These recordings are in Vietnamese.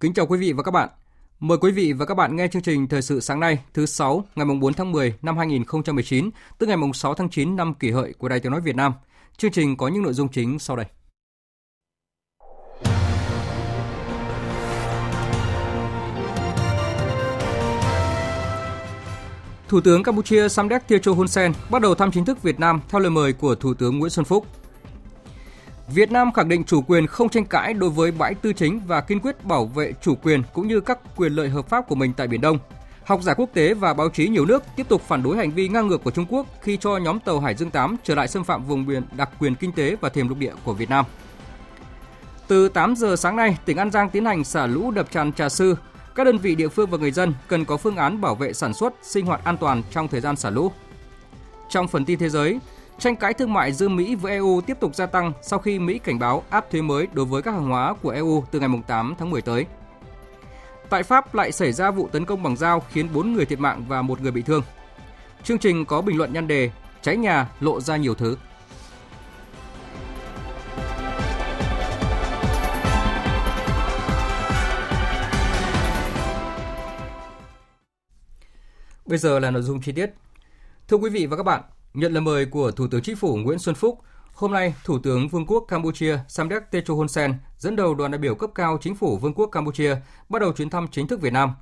Kính chào quý vị và các bạn. Mời quý vị và các bạn nghe chương trình Thời sự sáng nay, thứ 6, ngày 4 tháng 10 năm 2019, tức ngày 6 tháng 9 năm kỷ hợi của Đài Tiếng Nói Việt Nam. Chương trình có những nội dung chính sau đây. Thủ tướng Campuchia Samdech Techo Hun Sen bắt đầu thăm chính thức Việt Nam theo lời mời của Thủ tướng Nguyễn Xuân Phúc. Việt Nam khẳng định chủ quyền không tranh cãi đối với bãi tư chính và kiên quyết bảo vệ chủ quyền cũng như các quyền lợi hợp pháp của mình tại Biển Đông. Học giả quốc tế và báo chí nhiều nước tiếp tục phản đối hành vi ngang ngược của Trung Quốc khi cho nhóm tàu Hải Dương 8 trở lại xâm phạm vùng biển đặc quyền kinh tế và thềm lục địa của Việt Nam. Từ 8 giờ sáng nay, tỉnh An Giang tiến hành xả lũ đập tràn Trà Sư. Các đơn vị địa phương và người dân cần có phương án bảo vệ sản xuất, sinh hoạt an toàn trong thời gian xả lũ. Trong phần tin thế giới, Tranh cãi thương mại giữa Mỹ với EU tiếp tục gia tăng sau khi Mỹ cảnh báo áp thuế mới đối với các hàng hóa của EU từ ngày 8 tháng 10 tới. Tại Pháp lại xảy ra vụ tấn công bằng dao khiến 4 người thiệt mạng và một người bị thương. Chương trình có bình luận nhan đề Cháy nhà lộ ra nhiều thứ. Bây giờ là nội dung chi tiết. Thưa quý vị và các bạn, Nhận lời mời của Thủ tướng Chính phủ Nguyễn Xuân Phúc, hôm nay Thủ tướng Vương quốc Campuchia Samdech Techo Hun Sen dẫn đầu đoàn đại biểu cấp cao Chính phủ Vương quốc Campuchia bắt đầu chuyến thăm chính thức Việt Nam.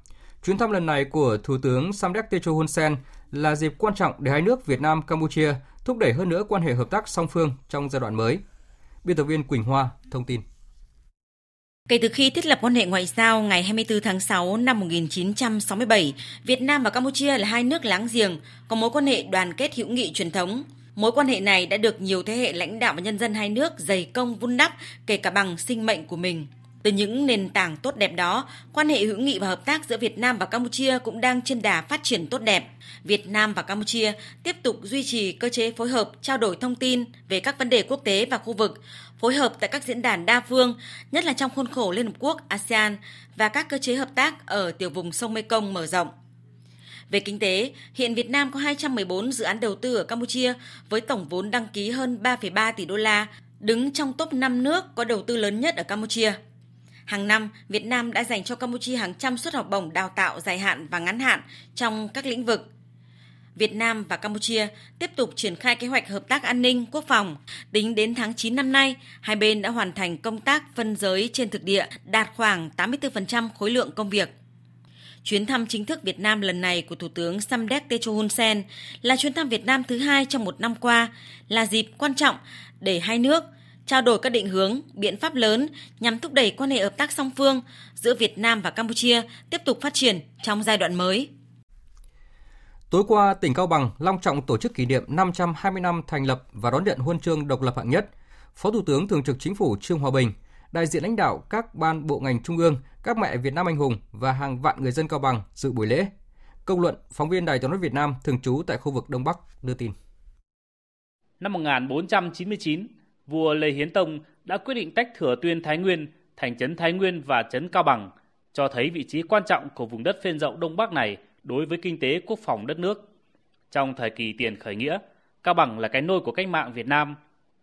Chuyến thăm lần này của Thủ tướng Samdech Techo Hun Sen là dịp quan trọng để hai nước Việt Nam Campuchia thúc đẩy hơn nữa quan hệ hợp tác song phương trong giai đoạn mới. Biên tập viên Quỳnh Hoa thông tin. Kể từ khi thiết lập quan hệ ngoại giao ngày 24 tháng 6 năm 1967, Việt Nam và Campuchia là hai nước láng giềng, có mối quan hệ đoàn kết hữu nghị truyền thống. Mối quan hệ này đã được nhiều thế hệ lãnh đạo và nhân dân hai nước dày công vun đắp, kể cả bằng sinh mệnh của mình. Từ những nền tảng tốt đẹp đó, quan hệ hữu nghị và hợp tác giữa Việt Nam và Campuchia cũng đang trên đà phát triển tốt đẹp. Việt Nam và Campuchia tiếp tục duy trì cơ chế phối hợp, trao đổi thông tin về các vấn đề quốc tế và khu vực, phối hợp tại các diễn đàn đa phương, nhất là trong khuôn khổ Liên Hợp Quốc, ASEAN và các cơ chế hợp tác ở tiểu vùng sông Mekong mở rộng. Về kinh tế, hiện Việt Nam có 214 dự án đầu tư ở Campuchia với tổng vốn đăng ký hơn 3,3 tỷ đô la, đứng trong top 5 nước có đầu tư lớn nhất ở Campuchia. Hàng năm, Việt Nam đã dành cho Campuchia hàng trăm suất học bổng đào tạo dài hạn và ngắn hạn trong các lĩnh vực. Việt Nam và Campuchia tiếp tục triển khai kế hoạch hợp tác an ninh, quốc phòng. Tính đến tháng 9 năm nay, hai bên đã hoàn thành công tác phân giới trên thực địa đạt khoảng 84% khối lượng công việc. Chuyến thăm chính thức Việt Nam lần này của Thủ tướng Samdech Techo Hun Sen là chuyến thăm Việt Nam thứ hai trong một năm qua, là dịp quan trọng để hai nước – trao đổi các định hướng, biện pháp lớn nhằm thúc đẩy quan hệ hợp tác song phương giữa Việt Nam và Campuchia tiếp tục phát triển trong giai đoạn mới. Tối qua, tỉnh Cao Bằng long trọng tổ chức kỷ niệm 520 năm thành lập và đón nhận huân chương độc lập hạng nhất. Phó Thủ tướng Thường trực Chính phủ Trương Hòa Bình, đại diện lãnh đạo các ban bộ ngành trung ương, các mẹ Việt Nam anh hùng và hàng vạn người dân Cao Bằng dự buổi lễ. Công luận, phóng viên Đài tiếng nói Việt Nam thường trú tại khu vực Đông Bắc đưa tin. Năm 1499, vua Lê Hiến Tông đã quyết định tách Thừa Tuyên Thái Nguyên thành trấn Thái Nguyên và trấn Cao Bằng, cho thấy vị trí quan trọng của vùng đất phên rộng Đông Bắc này đối với kinh tế quốc phòng đất nước. Trong thời kỳ tiền khởi nghĩa, Cao Bằng là cái nôi của cách mạng Việt Nam.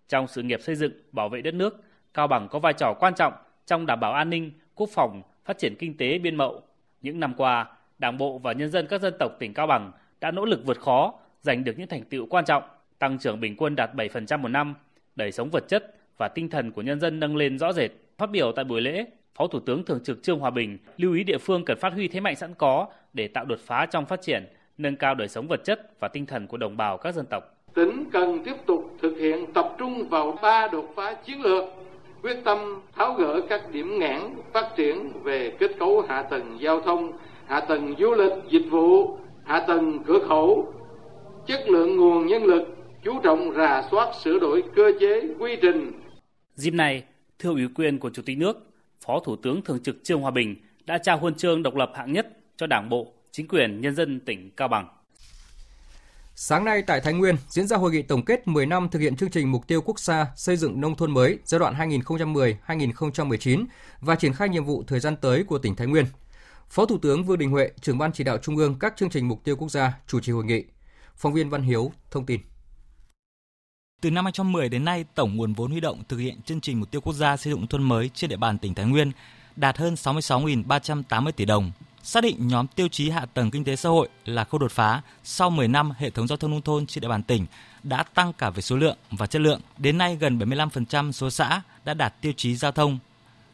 Trong sự nghiệp xây dựng, bảo vệ đất nước, Cao Bằng có vai trò quan trọng trong đảm bảo an ninh, quốc phòng, phát triển kinh tế biên mậu. Những năm qua, Đảng bộ và nhân dân các dân tộc tỉnh Cao Bằng đã nỗ lực vượt khó, giành được những thành tựu quan trọng, tăng trưởng bình quân đạt 7% một năm, đời sống vật chất và tinh thần của nhân dân nâng lên rõ rệt. Phát biểu tại buổi lễ, Phó Thủ tướng Thường trực Trương Hòa Bình lưu ý địa phương cần phát huy thế mạnh sẵn có để tạo đột phá trong phát triển, nâng cao đời sống vật chất và tinh thần của đồng bào các dân tộc. tỉnh cần tiếp tục thực hiện tập trung vào ba đột phá chiến lược, quyết tâm tháo gỡ các điểm nghẽn phát triển về kết cấu hạ tầng giao thông, hạ tầng du lịch, dịch vụ, hạ tầng cửa khẩu, chất lượng nguồn nhân lực, chú trọng rà soát sửa đổi cơ chế, quy trình. Dịp này, thưa ủy quyền của Chủ tịch nước, Phó Thủ tướng Thường trực Trương Hòa Bình đã trao huân chương độc lập hạng nhất cho Đảng bộ, chính quyền nhân dân tỉnh Cao Bằng. Sáng nay tại Thái Nguyên diễn ra hội nghị tổng kết 10 năm thực hiện chương trình mục tiêu quốc gia xây dựng nông thôn mới giai đoạn 2010-2019 và triển khai nhiệm vụ thời gian tới của tỉnh Thái Nguyên. Phó Thủ tướng Vương Đình Huệ, trưởng ban chỉ đạo trung ương các chương trình mục tiêu quốc gia chủ trì hội nghị. Phóng viên Văn Hiếu thông tin. Từ năm 2010 đến nay, tổng nguồn vốn huy động thực hiện chương trình mục tiêu quốc gia xây dựng thôn mới trên địa bàn tỉnh Thái Nguyên đạt hơn 66.380 tỷ đồng, xác định nhóm tiêu chí hạ tầng kinh tế xã hội là khâu đột phá sau 10 năm hệ thống giao thông nông thôn trên địa bàn tỉnh đã tăng cả về số lượng và chất lượng. Đến nay gần 75% số xã đã đạt tiêu chí giao thông.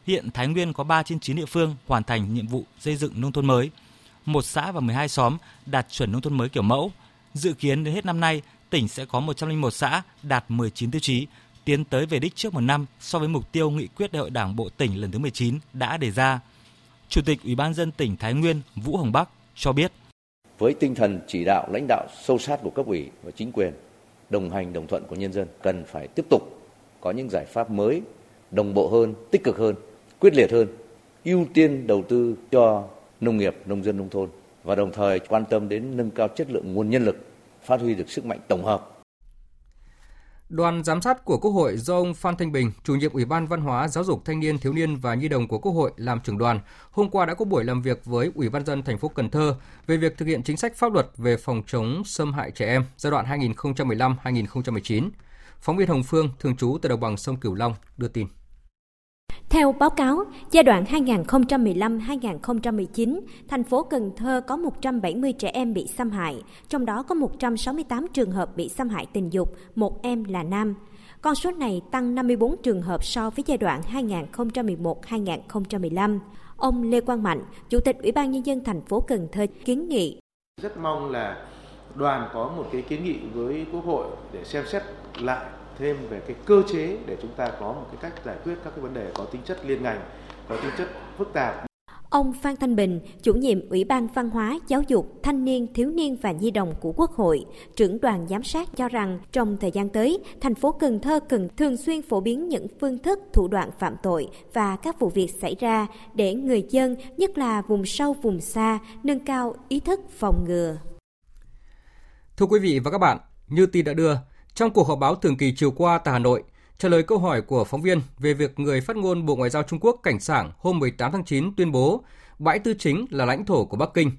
Hiện Thái Nguyên có 3 trên 9 địa phương hoàn thành nhiệm vụ xây dựng nông thôn mới. Một xã và 12 xóm đạt chuẩn nông thôn mới kiểu mẫu. Dự kiến đến hết năm nay, tỉnh sẽ có 101 xã đạt 19 tiêu chí, tiến tới về đích trước một năm so với mục tiêu nghị quyết đại hội Đảng bộ tỉnh lần thứ 19 đã đề ra. Chủ tịch Ủy ban dân tỉnh Thái Nguyên Vũ Hồng Bắc cho biết. Với tinh thần chỉ đạo lãnh đạo sâu sát của cấp ủy và chính quyền, đồng hành đồng thuận của nhân dân cần phải tiếp tục có những giải pháp mới, đồng bộ hơn, tích cực hơn, quyết liệt hơn, ưu tiên đầu tư cho nông nghiệp, nông dân nông thôn và đồng thời quan tâm đến nâng cao chất lượng nguồn nhân lực, phát huy được sức mạnh tổng hợp Đoàn giám sát của Quốc hội do ông Phan Thanh Bình, chủ nhiệm Ủy ban Văn hóa, Giáo dục Thanh niên, Thiếu niên và Nhi đồng của Quốc hội làm trưởng đoàn, hôm qua đã có buổi làm việc với Ủy ban dân thành phố Cần Thơ về việc thực hiện chính sách pháp luật về phòng chống xâm hại trẻ em giai đoạn 2015-2019. Phóng viên Hồng Phương, thường trú tại đồng bằng sông Cửu Long đưa tin. Theo báo cáo, giai đoạn 2015-2019, thành phố Cần Thơ có 170 trẻ em bị xâm hại, trong đó có 168 trường hợp bị xâm hại tình dục, một em là nam. Con số này tăng 54 trường hợp so với giai đoạn 2011-2015. Ông Lê Quang Mạnh, Chủ tịch Ủy ban Nhân dân thành phố Cần Thơ kiến nghị. Rất mong là đoàn có một cái kiến nghị với Quốc hội để xem xét lại thêm về cái cơ chế để chúng ta có một cái cách giải quyết các cái vấn đề có tính chất liên ngành, có tính chất phức tạp. Ông Phan Thanh Bình, chủ nhiệm Ủy ban Văn hóa, Giáo dục, Thanh niên, Thiếu niên và Nhi đồng của Quốc hội, trưởng đoàn giám sát cho rằng trong thời gian tới, thành phố Cần Thơ cần thường xuyên phổ biến những phương thức, thủ đoạn phạm tội và các vụ việc xảy ra để người dân, nhất là vùng sâu, vùng xa, nâng cao ý thức phòng ngừa. Thưa quý vị và các bạn, như tin đã đưa, trong cuộc họp báo thường kỳ chiều qua tại Hà Nội, trả lời câu hỏi của phóng viên về việc người phát ngôn Bộ Ngoại giao Trung Quốc Cảnh Sảng hôm 18 tháng 9 tuyên bố bãi tư chính là lãnh thổ của Bắc Kinh,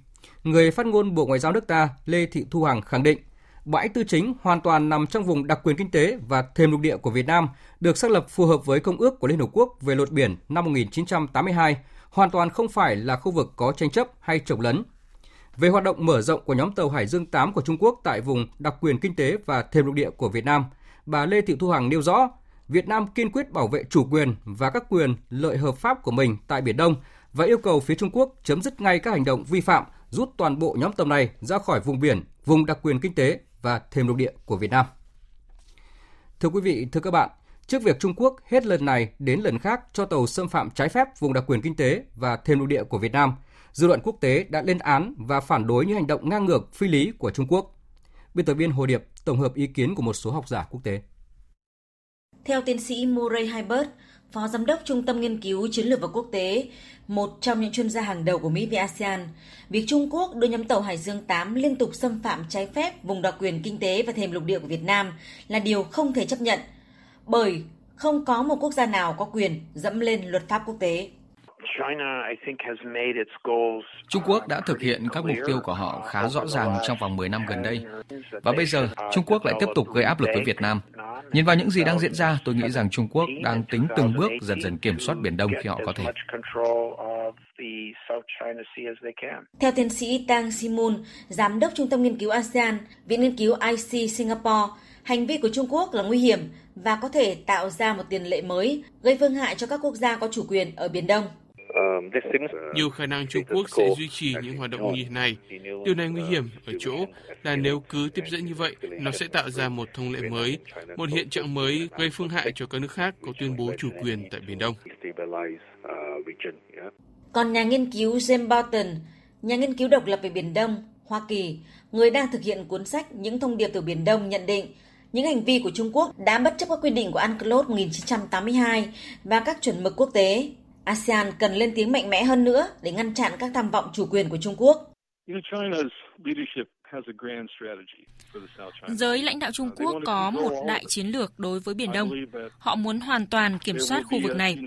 người phát ngôn Bộ Ngoại giao nước ta Lê Thị Thu Hằng khẳng định bãi tư chính hoàn toàn nằm trong vùng đặc quyền kinh tế và thềm lục địa của Việt Nam, được xác lập phù hợp với Công ước của Liên Hợp Quốc về luật biển năm 1982, hoàn toàn không phải là khu vực có tranh chấp hay trồng lấn, về hoạt động mở rộng của nhóm tàu Hải Dương 8 của Trung Quốc tại vùng đặc quyền kinh tế và thềm lục địa của Việt Nam, bà Lê Thị Thu Hằng nêu rõ, Việt Nam kiên quyết bảo vệ chủ quyền và các quyền lợi hợp pháp của mình tại Biển Đông và yêu cầu phía Trung Quốc chấm dứt ngay các hành động vi phạm, rút toàn bộ nhóm tàu này ra khỏi vùng biển, vùng đặc quyền kinh tế và thềm lục địa của Việt Nam. Thưa quý vị, thưa các bạn, trước việc Trung Quốc hết lần này đến lần khác cho tàu xâm phạm trái phép vùng đặc quyền kinh tế và thềm lục địa của Việt Nam – dư luận quốc tế đã lên án và phản đối những hành động ngang ngược phi lý của Trung Quốc. Biên tập viên Hồ Điệp tổng hợp ý kiến của một số học giả quốc tế. Theo tiến sĩ Murray Hybert, Phó Giám đốc Trung tâm Nghiên cứu Chiến lược và Quốc tế, một trong những chuyên gia hàng đầu của Mỹ về ASEAN, việc Trung Quốc đưa nhóm tàu Hải Dương 8 liên tục xâm phạm trái phép vùng đặc quyền kinh tế và thềm lục địa của Việt Nam là điều không thể chấp nhận, bởi không có một quốc gia nào có quyền dẫm lên luật pháp quốc tế. Trung Quốc đã thực hiện các mục tiêu của họ khá rõ ràng trong vòng 10 năm gần đây. Và bây giờ, Trung Quốc lại tiếp tục gây áp lực với Việt Nam. Nhìn vào những gì đang diễn ra, tôi nghĩ rằng Trung Quốc đang tính từng bước dần dần kiểm soát Biển Đông khi họ có thể. Theo tiến sĩ Tang Simun, Giám đốc Trung tâm Nghiên cứu ASEAN, Viện Nghiên cứu IC Singapore, hành vi của Trung Quốc là nguy hiểm và có thể tạo ra một tiền lệ mới gây phương hại cho các quốc gia có chủ quyền ở Biển Đông. Nhiều khả năng Trung Quốc sẽ duy trì những hoạt động như thế này. Điều này nguy hiểm ở chỗ là nếu cứ tiếp dẫn như vậy, nó sẽ tạo ra một thông lệ mới, một hiện trạng mới gây phương hại cho các nước khác có tuyên bố chủ quyền tại Biển Đông. Còn nhà nghiên cứu James Barton, nhà nghiên cứu độc lập về Biển Đông, Hoa Kỳ, người đang thực hiện cuốn sách Những thông điệp từ Biển Đông nhận định những hành vi của Trung Quốc đã bất chấp các quy định của UNCLOS 1982 và các chuẩn mực quốc tế. ASEAN cần lên tiếng mạnh mẽ hơn nữa để ngăn chặn các tham vọng chủ quyền của Trung Quốc. Giới lãnh đạo Trung Quốc có một đại chiến lược đối với Biển Đông. Họ muốn hoàn toàn kiểm soát khu vực này.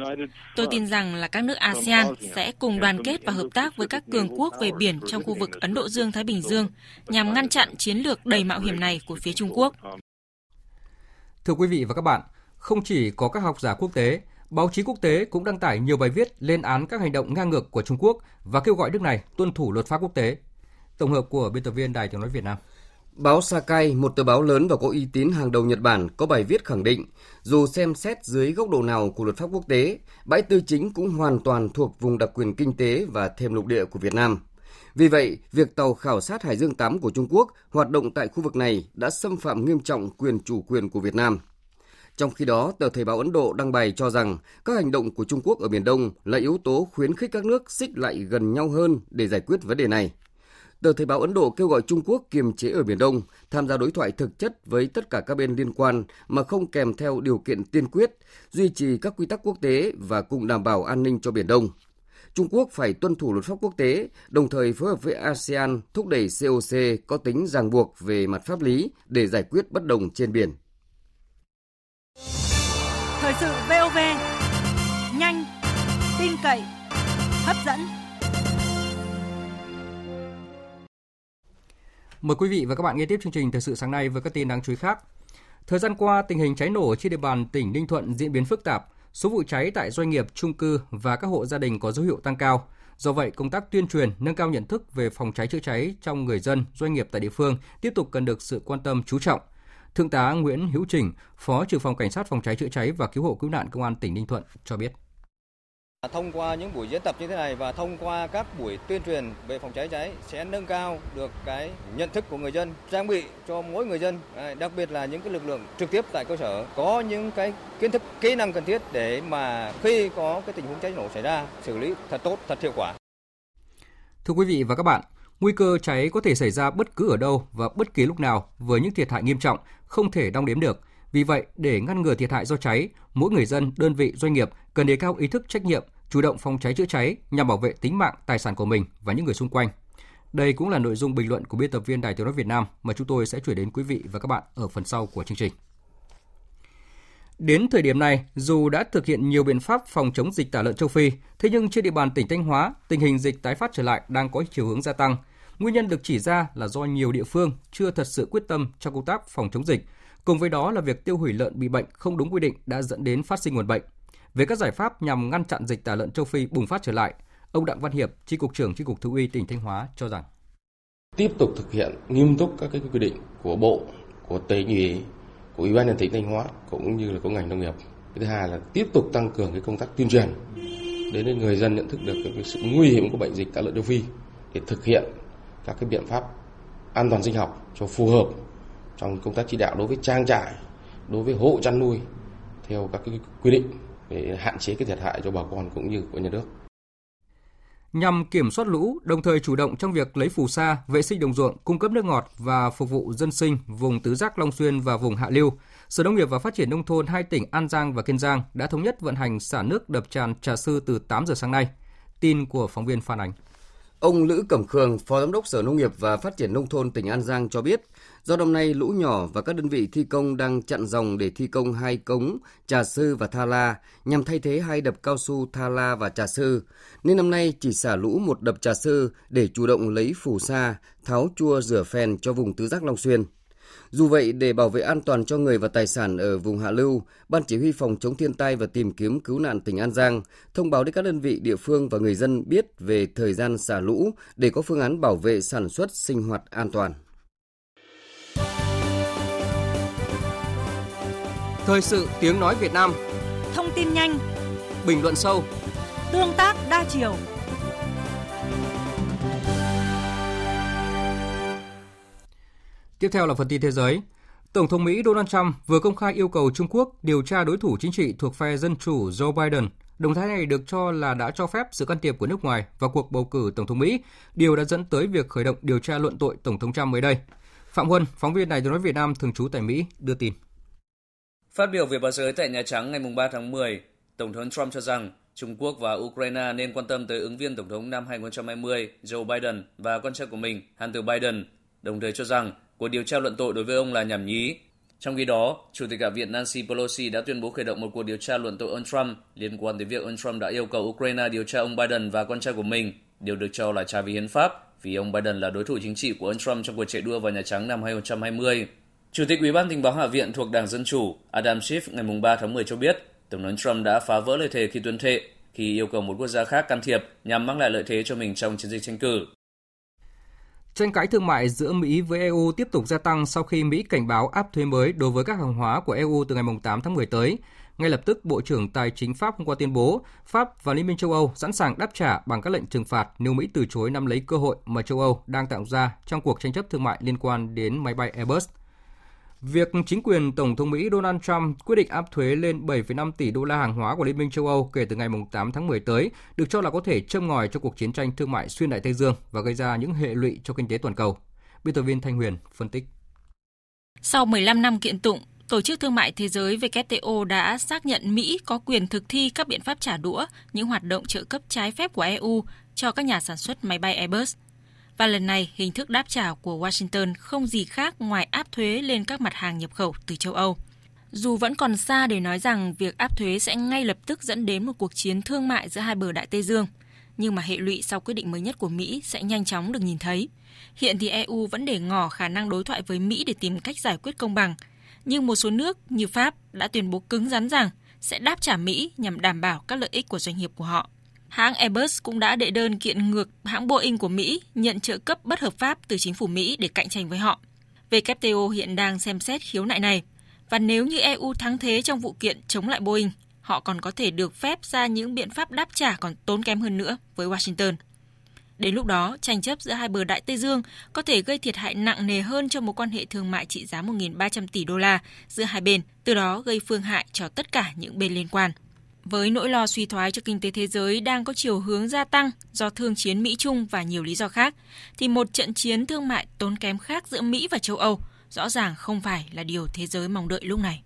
Tôi tin rằng là các nước ASEAN sẽ cùng đoàn kết và hợp tác với các cường quốc về biển trong khu vực Ấn Độ Dương-Thái Bình Dương nhằm ngăn chặn chiến lược đầy mạo hiểm này của phía Trung Quốc. Thưa quý vị và các bạn, không chỉ có các học giả quốc tế, báo chí quốc tế cũng đăng tải nhiều bài viết lên án các hành động ngang ngược của Trung Quốc và kêu gọi nước này tuân thủ luật pháp quốc tế. Tổng hợp của biên tập viên Đài tiếng nói Việt Nam. Báo Sakai, một tờ báo lớn và có uy tín hàng đầu Nhật Bản, có bài viết khẳng định, dù xem xét dưới góc độ nào của luật pháp quốc tế, bãi tư chính cũng hoàn toàn thuộc vùng đặc quyền kinh tế và thêm lục địa của Việt Nam. Vì vậy, việc tàu khảo sát Hải Dương 8 của Trung Quốc hoạt động tại khu vực này đã xâm phạm nghiêm trọng quyền chủ quyền của Việt Nam. Trong khi đó, tờ Thời báo Ấn Độ đăng bài cho rằng các hành động của Trung Quốc ở Biển Đông là yếu tố khuyến khích các nước xích lại gần nhau hơn để giải quyết vấn đề này. Tờ Thời báo Ấn Độ kêu gọi Trung Quốc kiềm chế ở Biển Đông, tham gia đối thoại thực chất với tất cả các bên liên quan mà không kèm theo điều kiện tiên quyết, duy trì các quy tắc quốc tế và cùng đảm bảo an ninh cho Biển Đông. Trung Quốc phải tuân thủ luật pháp quốc tế, đồng thời phối hợp với ASEAN thúc đẩy COC có tính ràng buộc về mặt pháp lý để giải quyết bất đồng trên biển. Thời sự VOV, nhanh, tin cậy, hấp dẫn. Mời quý vị và các bạn nghe tiếp chương trình Thời sự sáng nay với các tin đáng chú ý khác. Thời gian qua, tình hình cháy nổ trên địa bàn tỉnh Ninh Thuận diễn biến phức tạp, số vụ cháy tại doanh nghiệp, trung cư và các hộ gia đình có dấu hiệu tăng cao. Do vậy, công tác tuyên truyền, nâng cao nhận thức về phòng cháy chữa cháy trong người dân, doanh nghiệp tại địa phương tiếp tục cần được sự quan tâm chú trọng. Thượng tá Nguyễn Hữu Trình, Phó trưởng phòng Cảnh sát phòng cháy chữa cháy và cứu hộ cứu nạn Công an tỉnh Ninh Thuận cho biết. Thông qua những buổi diễn tập như thế này và thông qua các buổi tuyên truyền về phòng cháy cháy sẽ nâng cao được cái nhận thức của người dân, trang bị cho mỗi người dân, đặc biệt là những cái lực lượng trực tiếp tại cơ sở có những cái kiến thức, kỹ năng cần thiết để mà khi có cái tình huống cháy nổ xảy ra xử lý thật tốt, thật hiệu quả. Thưa quý vị và các bạn, nguy cơ cháy có thể xảy ra bất cứ ở đâu và bất kỳ lúc nào với những thiệt hại nghiêm trọng không thể đong đếm được. Vì vậy, để ngăn ngừa thiệt hại do cháy, mỗi người dân, đơn vị, doanh nghiệp cần đề cao ý thức trách nhiệm, chủ động phòng cháy chữa cháy nhằm bảo vệ tính mạng, tài sản của mình và những người xung quanh. Đây cũng là nội dung bình luận của biên tập viên Đài Tiếng nói Việt Nam mà chúng tôi sẽ chuyển đến quý vị và các bạn ở phần sau của chương trình. Đến thời điểm này, dù đã thực hiện nhiều biện pháp phòng chống dịch tả lợn châu Phi, thế nhưng trên địa bàn tỉnh Thanh Hóa, tình hình dịch tái phát trở lại đang có chiều hướng gia tăng. Nguyên nhân được chỉ ra là do nhiều địa phương chưa thật sự quyết tâm trong công tác phòng chống dịch. Cùng với đó là việc tiêu hủy lợn bị bệnh không đúng quy định đã dẫn đến phát sinh nguồn bệnh. Về các giải pháp nhằm ngăn chặn dịch tả lợn châu Phi bùng phát trở lại, ông Đặng Văn Hiệp, Chi cục trưởng Chi cục Thú y tỉnh Thanh Hóa cho rằng tiếp tục thực hiện nghiêm túc các cái quy định của bộ, của tỉnh ủy, của ủy ban nhân tỉnh Thanh Hóa cũng như là của ngành nông nghiệp. Thứ hai là tiếp tục tăng cường cái công tác tuyên truyền đến người dân nhận thức được cái sự nguy hiểm của bệnh dịch tả lợn châu Phi để thực hiện các cái biện pháp an toàn sinh học cho phù hợp trong công tác chỉ đạo đối với trang trại, đối với hộ chăn nuôi theo các cái quy định để hạn chế cái thiệt hại cho bà con cũng như của nhà nước. Nhằm kiểm soát lũ, đồng thời chủ động trong việc lấy phù sa, vệ sinh đồng ruộng, cung cấp nước ngọt và phục vụ dân sinh vùng tứ giác Long Xuyên và vùng Hạ Liêu, Sở Nông nghiệp và Phát triển Nông thôn hai tỉnh An Giang và Kiên Giang đã thống nhất vận hành xả nước đập tràn Trà Sư từ 8 giờ sáng nay. Tin của phóng viên Phan Ánh. Ông Lữ Cẩm Khương, Phó Giám đốc Sở Nông nghiệp và Phát triển Nông thôn tỉnh An Giang cho biết, do năm nay lũ nhỏ và các đơn vị thi công đang chặn dòng để thi công hai cống Trà Sư và Tha La nhằm thay thế hai đập cao su Tha La và Trà Sư, nên năm nay chỉ xả lũ một đập Trà Sư để chủ động lấy phù sa, tháo chua rửa phèn cho vùng tứ giác Long Xuyên. Dù vậy, để bảo vệ an toàn cho người và tài sản ở vùng hạ lưu, Ban Chỉ huy Phòng chống thiên tai và tìm kiếm cứu nạn tỉnh An Giang thông báo đến các đơn vị địa phương và người dân biết về thời gian xả lũ để có phương án bảo vệ sản xuất sinh hoạt an toàn. Thời sự tiếng nói Việt Nam Thông tin nhanh Bình luận sâu Tương tác đa chiều. Tiếp theo là phần tin thế giới. Tổng thống Mỹ Donald Trump vừa công khai yêu cầu Trung Quốc điều tra đối thủ chính trị thuộc phe Dân Chủ Joe Biden. Động thái này được cho là đã cho phép sự can thiệp của nước ngoài vào cuộc bầu cử Tổng thống Mỹ, điều đã dẫn tới việc khởi động điều tra luận tội Tổng thống Trump mới đây. Phạm Huân, phóng viên Đài tiếng nói Việt Nam thường trú tại Mỹ, đưa tin. Phát biểu về báo giới tại Nhà Trắng ngày 3 tháng 10, Tổng thống Trump cho rằng Trung Quốc và Ukraine nên quan tâm tới ứng viên Tổng thống năm 2020 Joe Biden và con trai của mình Hunter Biden, đồng thời cho rằng cuộc điều tra luận tội đối với ông là nhảm nhí. Trong khi đó, Chủ tịch Hạ viện Nancy Pelosi đã tuyên bố khởi động một cuộc điều tra luận tội ông Trump liên quan đến việc ông Trump đã yêu cầu Ukraine điều tra ông Biden và con trai của mình, điều được cho là trái với hiến pháp vì ông Biden là đối thủ chính trị của ông Trump trong cuộc chạy đua vào Nhà Trắng năm 2020. Chủ tịch Ủy ban tình báo Hạ viện thuộc Đảng Dân Chủ Adam Schiff ngày 3 tháng 10 cho biết, Tổng thống Trump đã phá vỡ lời thề khi tuyên thệ khi yêu cầu một quốc gia khác can thiệp nhằm mang lại lợi thế cho mình trong chiến dịch tranh cử. Tranh cãi thương mại giữa Mỹ với EU tiếp tục gia tăng sau khi Mỹ cảnh báo áp thuế mới đối với các hàng hóa của EU từ ngày 8 tháng 10 tới. Ngay lập tức, Bộ trưởng Tài chính Pháp hôm qua tuyên bố Pháp và Liên minh châu Âu sẵn sàng đáp trả bằng các lệnh trừng phạt nếu Mỹ từ chối nắm lấy cơ hội mà châu Âu đang tạo ra trong cuộc tranh chấp thương mại liên quan đến máy bay Airbus. Việc chính quyền Tổng thống Mỹ Donald Trump quyết định áp thuế lên 7,5 tỷ đô la hàng hóa của Liên minh châu Âu kể từ ngày 8 tháng 10 tới được cho là có thể châm ngòi cho cuộc chiến tranh thương mại xuyên Đại Tây Dương và gây ra những hệ lụy cho kinh tế toàn cầu. Biên tập viên Thanh Huyền phân tích. Sau 15 năm kiện tụng, Tổ chức Thương mại Thế giới WTO đã xác nhận Mỹ có quyền thực thi các biện pháp trả đũa những hoạt động trợ cấp trái phép của EU cho các nhà sản xuất máy bay Airbus. Và lần này, hình thức đáp trả của Washington không gì khác ngoài áp thuế lên các mặt hàng nhập khẩu từ châu Âu. Dù vẫn còn xa để nói rằng việc áp thuế sẽ ngay lập tức dẫn đến một cuộc chiến thương mại giữa hai bờ Đại Tây Dương, nhưng mà hệ lụy sau quyết định mới nhất của Mỹ sẽ nhanh chóng được nhìn thấy. Hiện thì EU vẫn để ngỏ khả năng đối thoại với Mỹ để tìm cách giải quyết công bằng, nhưng một số nước như Pháp đã tuyên bố cứng rắn rằng sẽ đáp trả Mỹ nhằm đảm bảo các lợi ích của doanh nghiệp của họ. Hãng Airbus cũng đã đệ đơn kiện ngược hãng Boeing của Mỹ nhận trợ cấp bất hợp pháp từ chính phủ Mỹ để cạnh tranh với họ. WTO hiện đang xem xét khiếu nại này. Và nếu như EU thắng thế trong vụ kiện chống lại Boeing, họ còn có thể được phép ra những biện pháp đáp trả còn tốn kém hơn nữa với Washington. Đến lúc đó, tranh chấp giữa hai bờ Đại Tây Dương có thể gây thiệt hại nặng nề hơn cho mối quan hệ thương mại trị giá 1.300 tỷ đô la giữa hai bên, từ đó gây phương hại cho tất cả những bên liên quan. Với nỗi lo suy thoái cho kinh tế thế giới đang có chiều hướng gia tăng do thương chiến Mỹ-Trung và nhiều lý do khác, thì một trận chiến thương mại tốn kém khác giữa Mỹ và châu Âu rõ ràng không phải là điều thế giới mong đợi lúc này.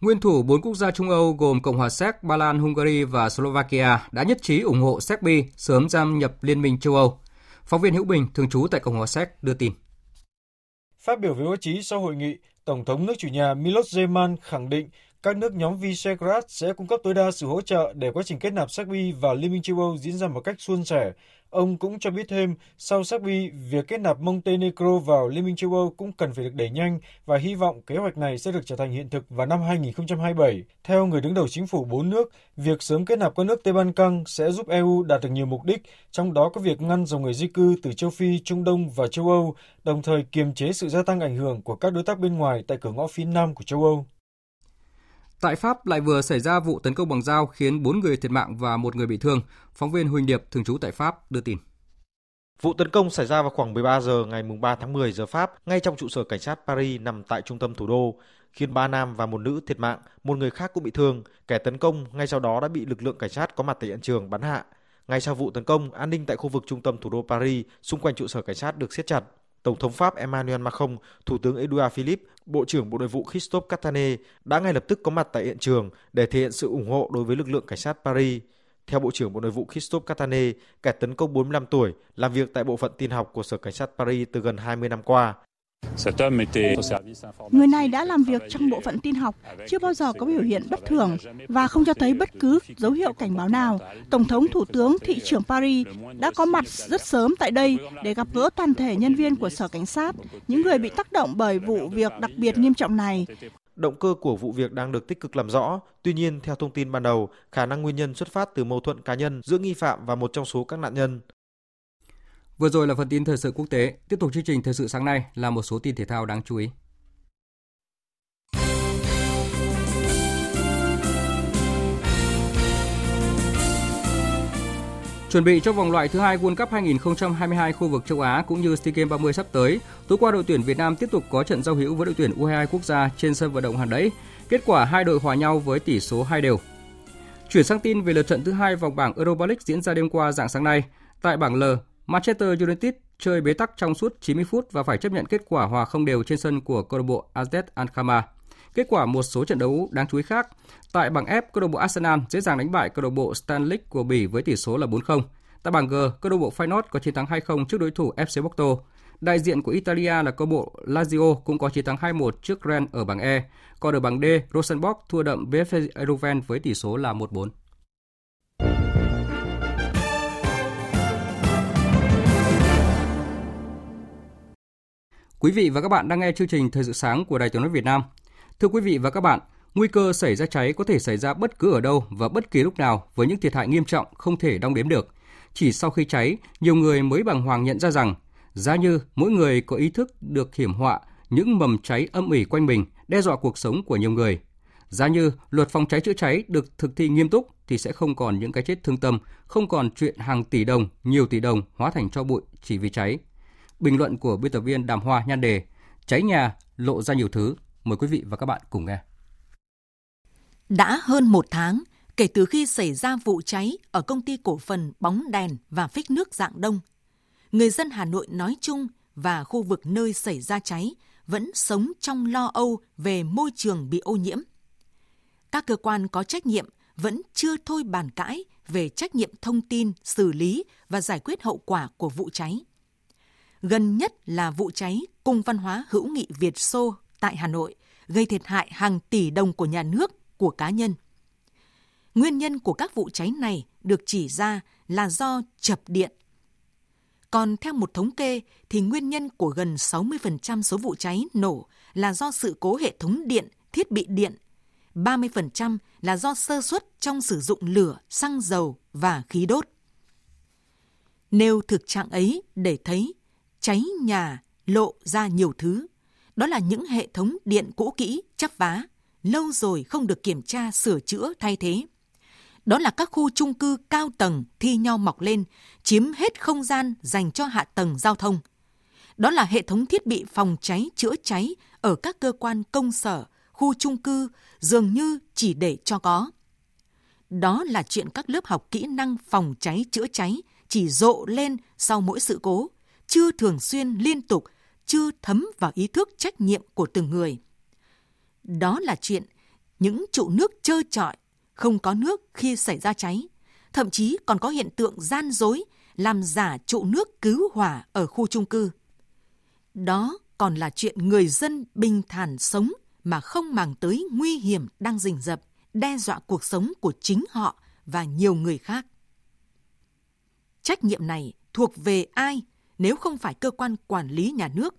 Nguyên thủ bốn quốc gia Trung Âu gồm Cộng hòa Séc, Ba Lan, Hungary và Slovakia đã nhất trí ủng hộ Serbia sớm gia nhập Liên minh châu Âu. Phóng viên Hữu Bình, thường trú tại Cộng hòa Séc, đưa tin. Phát biểu với báo chí sau hội nghị, Tổng thống nước chủ nhà Milos Zeman khẳng định các nước nhóm Visegrad sẽ cung cấp tối đa sự hỗ trợ để quá trình kết nạp Serbia và Liên minh châu Âu diễn ra một cách suôn sẻ. Ông cũng cho biết thêm, sau Serbia, việc kết nạp Montenegro vào Liên minh châu Âu cũng cần phải được đẩy nhanh và hy vọng kế hoạch này sẽ được trở thành hiện thực vào năm 2027. Theo người đứng đầu chính phủ bốn nước, việc sớm kết nạp các nước Tây Ban Căng sẽ giúp EU đạt được nhiều mục đích, trong đó có việc ngăn dòng người di cư từ châu Phi, Trung Đông và châu Âu, đồng thời kiềm chế sự gia tăng ảnh hưởng của các đối tác bên ngoài tại cửa ngõ phía Nam của châu Âu. Tại Pháp lại vừa xảy ra vụ tấn công bằng dao khiến 4 người thiệt mạng và một người bị thương. Phóng viên Huỳnh Điệp thường trú tại Pháp đưa tin. Vụ tấn công xảy ra vào khoảng 13 giờ ngày 3 tháng 10 giờ Pháp, ngay trong trụ sở cảnh sát Paris nằm tại trung tâm thủ đô, khiến ba nam và một nữ thiệt mạng, một người khác cũng bị thương. Kẻ tấn công ngay sau đó đã bị lực lượng cảnh sát có mặt tại hiện trường bắn hạ. Ngay sau vụ tấn công, an ninh tại khu vực trung tâm thủ đô Paris xung quanh trụ sở cảnh sát được siết chặt. Tổng thống Pháp Emmanuel Macron, Thủ tướng Edouard Philippe, Bộ trưởng Bộ Nội vụ Christophe Castaner đã ngay lập tức có mặt tại hiện trường để thể hiện sự ủng hộ đối với lực lượng cảnh sát Paris. Theo Bộ trưởng Bộ Nội vụ Christophe Castaner, kẻ tấn công 45 tuổi làm việc tại bộ phận tin học của Sở Cảnh sát Paris từ gần 20 năm qua. Người này đã làm việc trong bộ phận tin học, chưa bao giờ có biểu hiện bất thường và không cho thấy bất cứ dấu hiệu cảnh báo nào. Tổng thống, Thủ tướng, thị trưởng Paris đã có mặt rất sớm tại đây để gặp gỡ toàn thể nhân viên của Sở Cảnh sát, những người bị tác động bởi vụ việc đặc biệt nghiêm trọng này. Động cơ của vụ việc đang được tích cực làm rõ. Tuy nhiên, theo thông tin ban đầu, khả năng nguyên nhân xuất phát từ mâu thuẫn cá nhân giữa nghi phạm và một trong số các nạn nhân. Vừa rồi là phần tin thời sự quốc tế. Tiếp tục chương trình thời sự sáng nay là một số tin thể thao đáng chú ý. Chuẩn bị cho vòng loại thứ hai World Cup 2022 khu vực châu Á cũng như SEA Games 30 sắp tới, tối qua đội tuyển Việt Nam tiếp tục có trận giao hữu với đội tuyển U22 quốc gia trên sân vận động Hàn Đẫy. Kết quả hai đội hòa nhau với tỷ số 2 đều. Chuyển sang tin về lượt trận thứ hai vòng bảng Europa League diễn ra đêm qua dạng sáng nay. Tại bảng L, Manchester United chơi bế tắc trong suốt 90 phút và phải chấp nhận kết quả hòa không đều trên sân của câu lạc bộ AZ Alkmaar. Kết quả một số trận đấu đáng chú ý khác, tại bảng F, câu lạc bộ Arsenal dễ dàng đánh bại câu lạc bộ Stanley của Bỉ với tỷ số là 4-0. Tại bảng G, câu lạc bộ Feyenoord có chiến thắng 2-0 trước đối thủ FC Porto. Đại diện của Italia là câu bộ Lazio cũng có chiến thắng 2-1 trước Rennes ở bảng E. Còn ở bảng D, Rosenborg thua đậm BFC Eindhoven với tỷ số là 1-4. Quý vị và các bạn đang nghe chương trình Thời sự sáng của Đài Tiếng nói Việt Nam. Thưa quý vị và các bạn, nguy cơ xảy ra cháy có thể xảy ra bất cứ ở đâu và bất kỳ lúc nào với những thiệt hại nghiêm trọng không thể đong đếm được. Chỉ sau khi cháy, nhiều người mới bằng hoàng nhận ra rằng giá như mỗi người có ý thức được hiểm họa những mầm cháy âm ỉ quanh mình đe dọa cuộc sống của nhiều người. Giá như luật phòng cháy chữa cháy được thực thi nghiêm túc thì sẽ không còn những cái chết thương tâm, không còn chuyện hàng tỷ đồng, nhiều tỷ đồng hóa thành cho bụi chỉ vì cháy. Bình luận của biên tập viên Đàm Hoa nhan đề Cháy nhà lộ ra nhiều thứ. Mời quý vị và các bạn cùng nghe. Đã hơn một tháng kể từ khi xảy ra vụ cháy ở công ty cổ phần bóng đèn và phích nước dạng đông, người dân Hà Nội nói chung và khu vực nơi xảy ra cháy vẫn sống trong lo âu về môi trường bị ô nhiễm. Các cơ quan có trách nhiệm vẫn chưa thôi bàn cãi về trách nhiệm thông tin, xử lý và giải quyết hậu quả của vụ cháy. Gần nhất là vụ cháy Cung văn hóa hữu nghị Việt Xô tại Hà Nội, gây thiệt hại hàng tỷ đồng của nhà nước, của cá nhân. Nguyên nhân của các vụ cháy này được chỉ ra là do chập điện. Còn theo một thống kê thì nguyên nhân của gần 60% số vụ cháy nổ là do sự cố hệ thống điện, thiết bị điện. 30% là do sơ suất trong sử dụng lửa, xăng dầu và khí đốt. Nêu thực trạng ấy để thấy cháy nhà lộ ra nhiều thứ. Đó là những hệ thống điện cũ kỹ, chắp vá, lâu rồi không được kiểm tra, sửa chữa, thay thế. Đó là các khu chung cư cao tầng thi nhau mọc lên, chiếm hết không gian dành cho hạ tầng giao thông. Đó là hệ thống thiết bị phòng cháy chữa cháy ở các cơ quan công sở, khu chung cư dường như chỉ để cho có. Đó là chuyện các lớp học kỹ năng phòng cháy chữa cháy chỉ rộ lên sau mỗi sự cố, chưa thường xuyên liên tục, chưa thấm vào ý thức trách nhiệm của từng người. Đó là chuyện những trụ nước trơ trọi, không có nước khi xảy ra cháy, thậm chí còn có hiện tượng gian dối làm giả trụ nước cứu hỏa ở khu chung cư. Đó còn là chuyện người dân bình thản sống mà không màng tới nguy hiểm đang rình rập, đe dọa cuộc sống của chính họ và nhiều người khác. Trách nhiệm này thuộc về ai nếu không phải cơ quan quản lý nhà nước,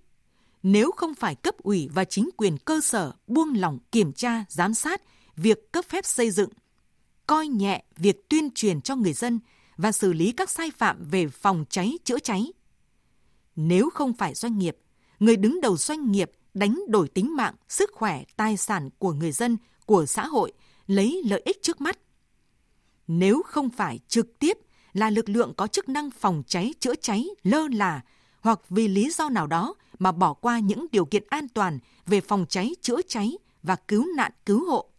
nếu không phải cấp ủy và chính quyền cơ sở buông lỏng kiểm tra, giám sát việc cấp phép xây dựng, coi nhẹ việc tuyên truyền cho người dân và xử lý các sai phạm về phòng cháy chữa cháy. Nếu không phải doanh nghiệp, người đứng đầu doanh nghiệp đánh đổi tính mạng, sức khỏe, tài sản của người dân, của xã hội, lấy lợi ích trước mắt. Nếu không phải trực tiếp là lực lượng có chức năng phòng cháy chữa cháy lơ là hoặc vì lý do nào đó mà bỏ qua những điều kiện an toàn về phòng cháy chữa cháy và cứu nạn cứu hộ.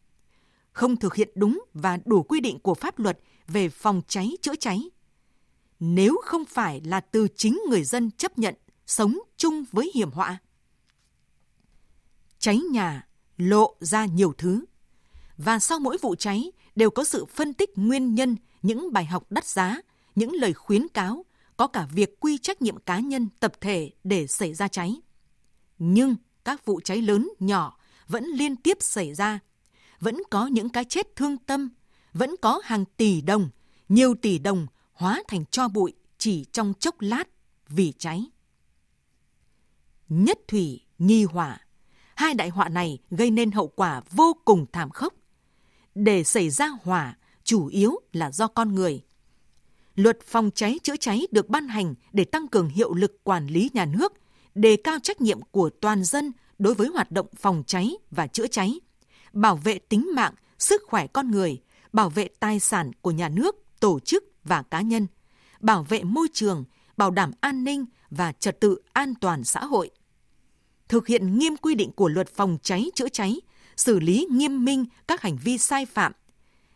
Không thực hiện đúng và đủ quy định của pháp luật về phòng cháy chữa cháy. Nếu không phải là từ chính người dân chấp nhận sống chung với hiểm họa. Cháy nhà lộ ra nhiều thứ. Và sau mỗi vụ cháy đều có sự phân tích nguyên nhân những bài học đắt giá, những lời khuyến cáo, có cả việc quy trách nhiệm cá nhân, tập thể để xảy ra cháy. Nhưng các vụ cháy lớn, nhỏ vẫn liên tiếp xảy ra. Vẫn có những cái chết thương tâm, vẫn có hàng tỷ đồng, nhiều tỷ đồng hóa thành cho bụi chỉ trong chốc lát vì cháy. Nhất thủy, nghi hỏa. Hai đại họa này gây nên hậu quả vô cùng thảm khốc. Để xảy ra hỏa, chủ yếu là do con người. Luật phòng cháy chữa cháy được ban hành để tăng cường hiệu lực quản lý nhà nước, đề cao trách nhiệm của toàn dân đối với hoạt động phòng cháy và chữa cháy, bảo vệ tính mạng, sức khỏe con người, bảo vệ tài sản của nhà nước, tổ chức và cá nhân, bảo vệ môi trường, bảo đảm an ninh và trật tự an toàn xã hội. Thực hiện nghiêm quy định của luật phòng cháy chữa cháy, xử lý nghiêm minh các hành vi sai phạm,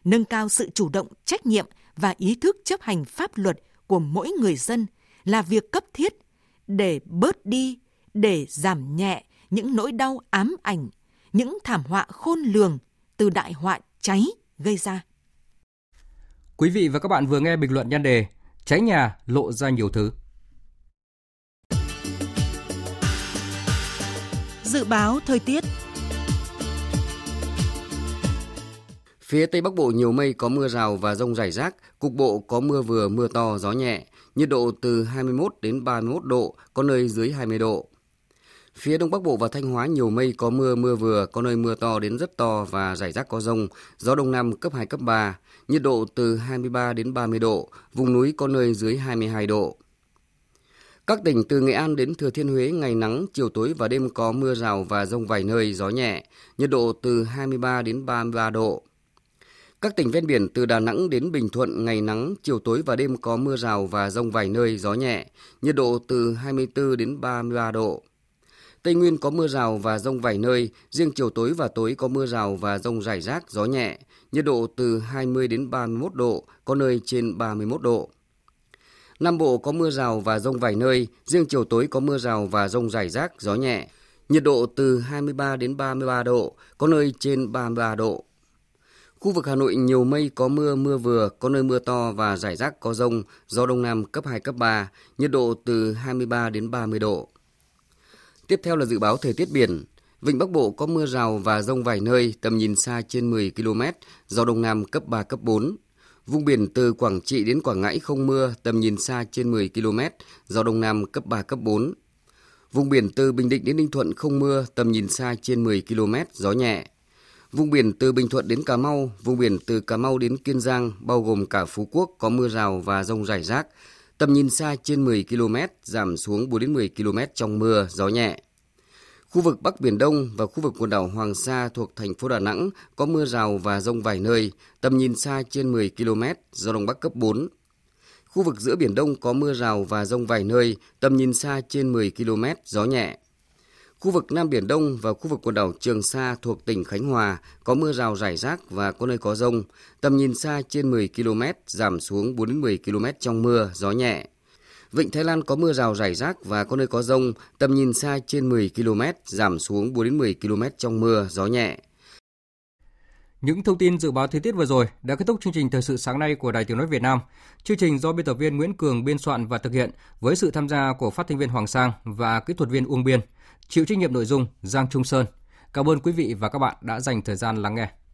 nâng cao sự chủ động, trách nhiệm và ý thức chấp hành pháp luật của mỗi người dân là việc cấp thiết để bớt đi, để giảm nhẹ những nỗi đau ám ảnh, những thảm họa khôn lường từ đại họa cháy gây ra. Quý vị và các bạn vừa nghe bình luận nhan đề Cháy nhà lộ ra nhiều thứ. Dự báo thời tiết Phía Tây Bắc Bộ nhiều mây có mưa rào và rông rải rác, cục bộ có mưa vừa mưa to, gió nhẹ, nhiệt độ từ 21 đến 31 độ, có nơi dưới 20 độ. Phía Đông Bắc Bộ và Thanh Hóa nhiều mây có mưa mưa vừa, có nơi mưa to đến rất to và rải rác có rông, gió Đông Nam cấp 2, cấp 3, nhiệt độ từ 23 đến 30 độ, vùng núi có nơi dưới 22 độ. Các tỉnh từ Nghệ An đến Thừa Thiên Huế ngày nắng, chiều tối và đêm có mưa rào và rông vài nơi, gió nhẹ, nhiệt độ từ 23 đến 33 độ. Các tỉnh ven biển từ Đà Nẵng đến Bình Thuận ngày nắng, chiều tối và đêm có mưa rào và rông vài nơi, gió nhẹ, nhiệt độ từ 24 đến 33 độ. Tây Nguyên có mưa rào và rông vài nơi, riêng chiều tối và tối có mưa rào và rông rải rác, gió nhẹ, nhiệt độ từ 20 đến 31 độ, có nơi trên 31 độ. Nam Bộ có mưa rào và rông vài nơi, riêng chiều tối có mưa rào và rông rải rác, gió nhẹ, nhiệt độ từ 23 đến 33 độ, có nơi trên 33 độ. Khu vực Hà Nội nhiều mây có mưa, mưa vừa, có nơi mưa to và rải rác có rông, gió Đông Nam cấp 2, cấp 3, nhiệt độ từ 23 đến 30 độ. Tiếp theo là dự báo thời tiết biển. Vịnh Bắc Bộ có mưa rào và rông vài nơi, tầm nhìn xa trên 10 km, gió Đông Nam cấp 3, cấp 4. Vùng biển từ Quảng Trị đến Quảng Ngãi không mưa, tầm nhìn xa trên 10 km, gió Đông Nam cấp 3, cấp 4. Vùng biển từ Bình Định đến Ninh Thuận không mưa, tầm nhìn xa trên 10 km, gió nhẹ. Vùng biển từ Bình Thuận đến Cà Mau, vùng biển từ Cà Mau đến Kiên Giang, bao gồm cả Phú Quốc có mưa rào và rông rải rác. Tầm nhìn xa trên 10 km, giảm xuống 4 đến 10 km trong mưa, gió nhẹ. Khu vực Bắc Biển Đông và khu vực quần đảo Hoàng Sa thuộc thành phố Đà Nẵng có mưa rào và rông vài nơi, tầm nhìn xa trên 10 km, gió Đông Bắc cấp 4. Khu vực giữa Biển Đông có mưa rào và rông vài nơi, tầm nhìn xa trên 10 km, gió nhẹ. Khu vực Nam Biển Đông và khu vực quần đảo Trường Sa thuộc tỉnh Khánh Hòa có mưa rào rải rác và có nơi có rông, tầm nhìn xa trên 10 km, giảm xuống 4 đến 10 km trong mưa, gió nhẹ. Vịnh Thái Lan có mưa rào rải rác và có nơi có rông, tầm nhìn xa trên 10 km, giảm xuống 4 đến 10 km trong mưa, gió nhẹ. Những thông tin dự báo thời tiết vừa rồi đã kết thúc chương trình thời sự sáng nay của Đài Tiếng nói Việt Nam. Chương trình do biên tập viên Nguyễn Cường biên soạn và thực hiện với sự tham gia của phát thanh viên Hoàng Sang và kỹ thuật viên Uông Biên. Chịu trách nhiệm nội dung Giang Trung Sơn. Cảm ơn quý vị và các bạn đã dành thời gian lắng nghe.